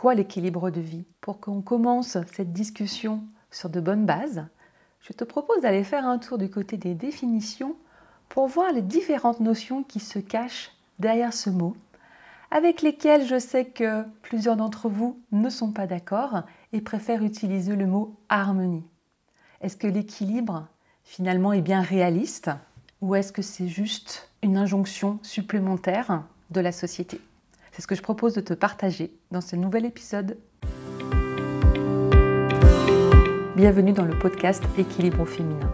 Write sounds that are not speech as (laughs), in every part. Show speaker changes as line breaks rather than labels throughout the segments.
quoi l'équilibre de vie Pour qu'on commence cette discussion sur de bonnes bases, je te propose d'aller faire un tour du côté des définitions pour voir les différentes notions qui se cachent derrière ce mot, avec lesquelles je sais que plusieurs d'entre vous ne sont pas d'accord et préfèrent utiliser le mot harmonie. Est-ce que l'équilibre finalement est bien réaliste ou est-ce que c'est juste une injonction supplémentaire de la société? C'est ce que je propose de te partager dans ce nouvel épisode. Bienvenue dans le podcast Équilibre féminin.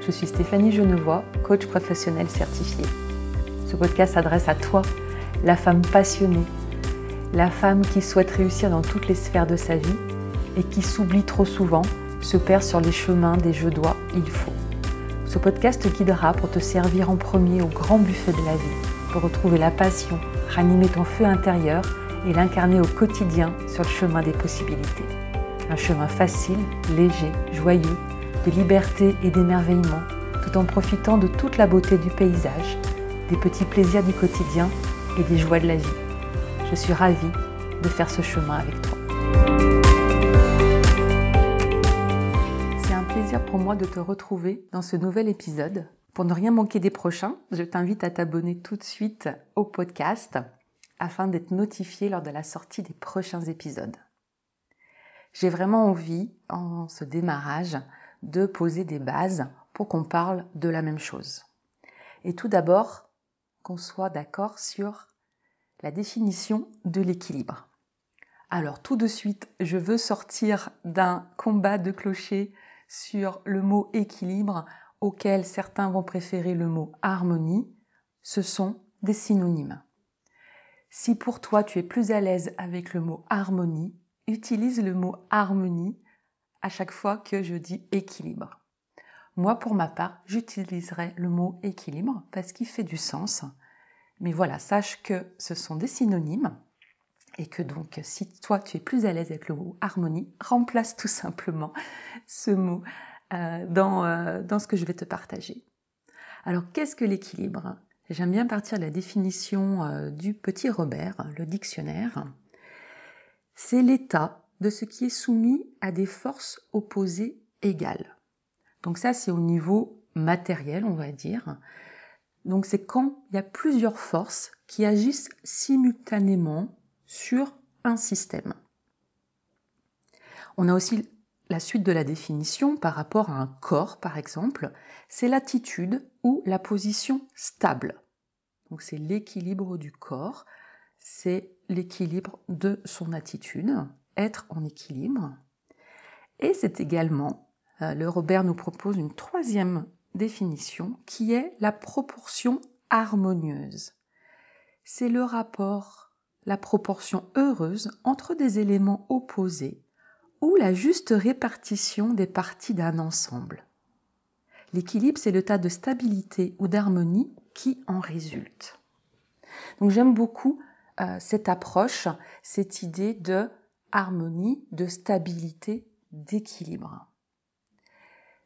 Je suis Stéphanie Genevois, coach professionnel certifié. Ce podcast s'adresse à toi, la femme passionnée, la femme qui souhaite réussir dans toutes les sphères de sa vie et qui s'oublie trop souvent, se perd sur les chemins des je dois, il faut. Ce podcast te guidera pour te servir en premier au grand buffet de la vie, pour retrouver la passion, ranimer ton feu intérieur et l'incarner au quotidien sur le chemin des possibilités. Un chemin facile, léger, joyeux, de liberté et d'émerveillement, tout en profitant de toute la beauté du paysage, des petits plaisirs du quotidien et des joies de la vie. Je suis ravie de faire ce chemin avec toi. pour moi de te retrouver dans ce nouvel épisode. Pour ne rien manquer des prochains, je t'invite à t'abonner tout de suite au podcast afin d'être notifié lors de la sortie des prochains épisodes. J'ai vraiment envie, en ce démarrage, de poser des bases pour qu'on parle de la même chose. Et tout d'abord, qu'on soit d'accord sur la définition de l'équilibre. Alors tout de suite, je veux sortir d'un combat de clochers sur le mot équilibre auquel certains vont préférer le mot harmonie, ce sont des synonymes. Si pour toi tu es plus à l'aise avec le mot harmonie, utilise le mot harmonie à chaque fois que je dis équilibre. Moi, pour ma part, j'utiliserai le mot équilibre parce qu'il fait du sens. Mais voilà, sache que ce sont des synonymes et que donc si toi tu es plus à l'aise avec le mot harmonie, remplace tout simplement ce mot euh, dans, euh, dans ce que je vais te partager. Alors qu'est-ce que l'équilibre? J'aime bien partir de la définition euh, du petit Robert, le dictionnaire. C'est l'état de ce qui est soumis à des forces opposées égales. Donc ça c'est au niveau matériel, on va dire. Donc c'est quand il y a plusieurs forces qui agissent simultanément sur un système. On a aussi la suite de la définition par rapport à un corps, par exemple, c'est l'attitude ou la position stable. Donc c'est l'équilibre du corps, c'est l'équilibre de son attitude, être en équilibre. Et c'est également, euh, le Robert nous propose une troisième définition qui est la proportion harmonieuse. C'est le rapport la proportion heureuse entre des éléments opposés ou la juste répartition des parties d'un ensemble. L'équilibre, c'est le tas de stabilité ou d'harmonie qui en résulte. Donc j'aime beaucoup euh, cette approche, cette idée de harmonie, de stabilité, d'équilibre.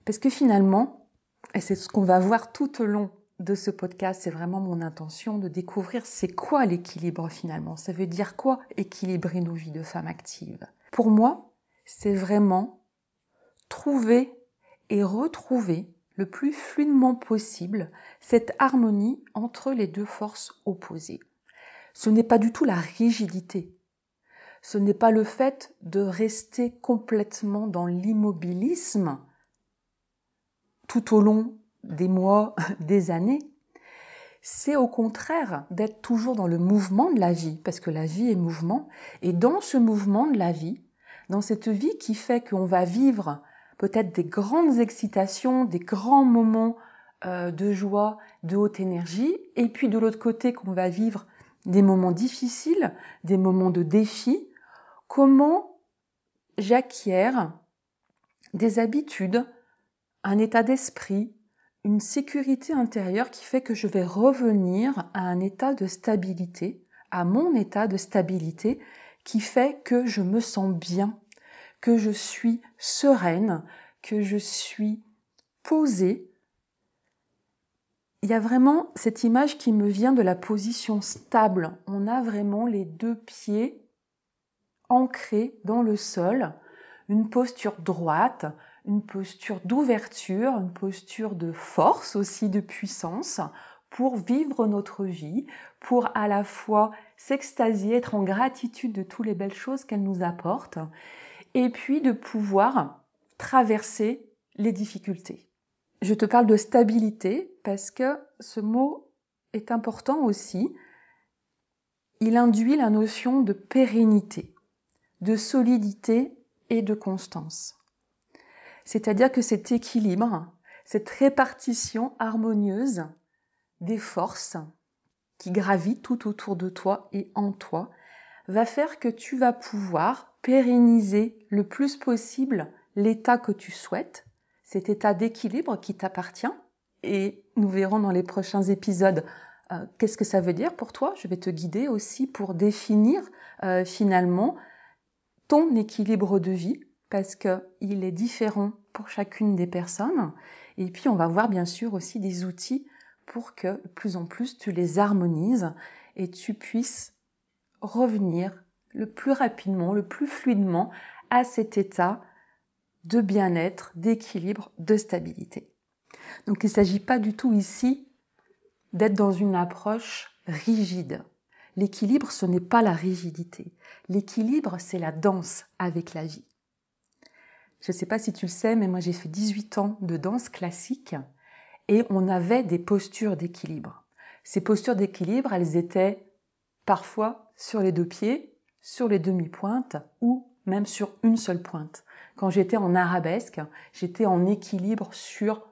Parce que finalement, et c'est ce qu'on va voir tout au long de ce podcast, c'est vraiment mon intention de découvrir c'est quoi l'équilibre finalement. Ça veut dire quoi équilibrer nos vies de femmes actives? Pour moi, c'est vraiment trouver et retrouver le plus fluidement possible cette harmonie entre les deux forces opposées. Ce n'est pas du tout la rigidité. Ce n'est pas le fait de rester complètement dans l'immobilisme tout au long des mois, (laughs) des années, c'est au contraire d'être toujours dans le mouvement de la vie, parce que la vie est mouvement, et dans ce mouvement de la vie, dans cette vie qui fait qu'on va vivre peut-être des grandes excitations, des grands moments euh, de joie, de haute énergie, et puis de l'autre côté qu'on va vivre des moments difficiles, des moments de défi, comment j'acquiers des habitudes, un état d'esprit, une sécurité intérieure qui fait que je vais revenir à un état de stabilité, à mon état de stabilité qui fait que je me sens bien, que je suis sereine, que je suis posée. Il y a vraiment cette image qui me vient de la position stable. On a vraiment les deux pieds ancré dans le sol, une posture droite, une posture d'ouverture, une posture de force aussi, de puissance, pour vivre notre vie, pour à la fois s'extasier, être en gratitude de toutes les belles choses qu'elle nous apporte, et puis de pouvoir traverser les difficultés. Je te parle de stabilité parce que ce mot est important aussi. Il induit la notion de pérennité, de solidité et de constance. C'est-à-dire que cet équilibre, cette répartition harmonieuse des forces qui gravitent tout autour de toi et en toi va faire que tu vas pouvoir pérenniser le plus possible l'état que tu souhaites, cet état d'équilibre qui t'appartient. Et nous verrons dans les prochains épisodes euh, qu'est-ce que ça veut dire pour toi. Je vais te guider aussi pour définir euh, finalement ton équilibre de vie parce qu'il est différent pour chacune des personnes. Et puis, on va voir bien sûr aussi des outils pour que de plus en plus tu les harmonises et tu puisses revenir le plus rapidement, le plus fluidement à cet état de bien-être, d'équilibre, de stabilité. Donc il ne s'agit pas du tout ici d'être dans une approche rigide. L'équilibre, ce n'est pas la rigidité. L'équilibre, c'est la danse avec la vie. Je ne sais pas si tu le sais, mais moi j'ai fait 18 ans de danse classique et on avait des postures d'équilibre. Ces postures d'équilibre, elles étaient parfois sur les deux pieds, sur les demi-pointes ou même sur une seule pointe. Quand j'étais en arabesque, j'étais en équilibre sur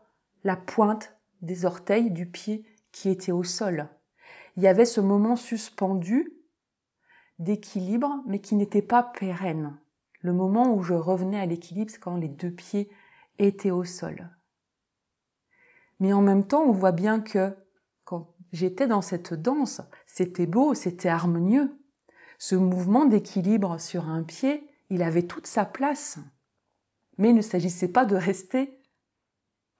la pointe des orteils du pied qui était au sol. Il y avait ce moment suspendu d'équilibre, mais qui n'était pas pérenne. Le moment où je revenais à l'équilibre, c'est quand les deux pieds étaient au sol. Mais en même temps, on voit bien que quand j'étais dans cette danse, c'était beau, c'était harmonieux. Ce mouvement d'équilibre sur un pied, il avait toute sa place. Mais il ne s'agissait pas de rester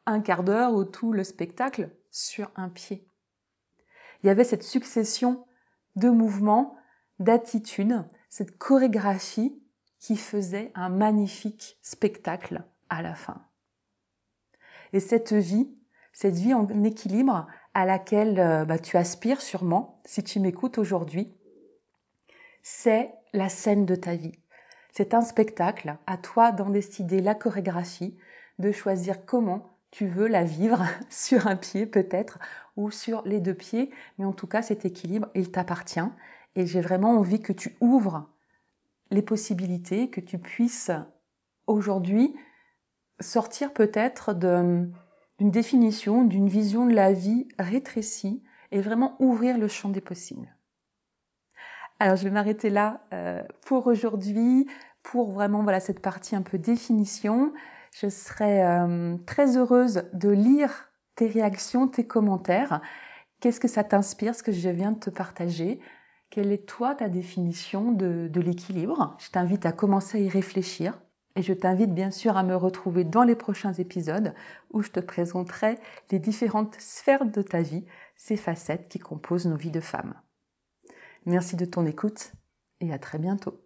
un quart d'heure ou tout le spectacle sur un pied. Il y avait cette succession de mouvements, d'attitudes, cette chorégraphie qui faisait un magnifique spectacle à la fin. Et cette vie, cette vie en équilibre à laquelle euh, bah, tu aspires sûrement, si tu m'écoutes aujourd'hui, c'est la scène de ta vie. C'est un spectacle, à toi d'en décider la chorégraphie, de choisir comment tu veux la vivre (laughs) sur un pied peut-être ou sur les deux pieds, mais en tout cas cet équilibre, il t'appartient et j'ai vraiment envie que tu ouvres les possibilités, que tu puisses aujourd'hui sortir peut-être définition, d'une vision de la vie rétrécie et vraiment ouvrir le champ des possibles. Alors je vais m'arrêter là euh, pour aujourd'hui, pour vraiment voilà cette partie un peu définition. Je serai euh, très heureuse de lire tes réactions, tes commentaires. Qu'est-ce que ça t'inspire, ce que je viens de te partager? Quelle est toi ta définition de, l'équilibre? Je t'invite à commencer à y réfléchir et je t'invite bien sûr à me retrouver dans les prochains épisodes où je te présenterai les différentes sphères de ta vie, ces facettes qui composent nos vies de femmes. Merci de ton écoute et à très bientôt.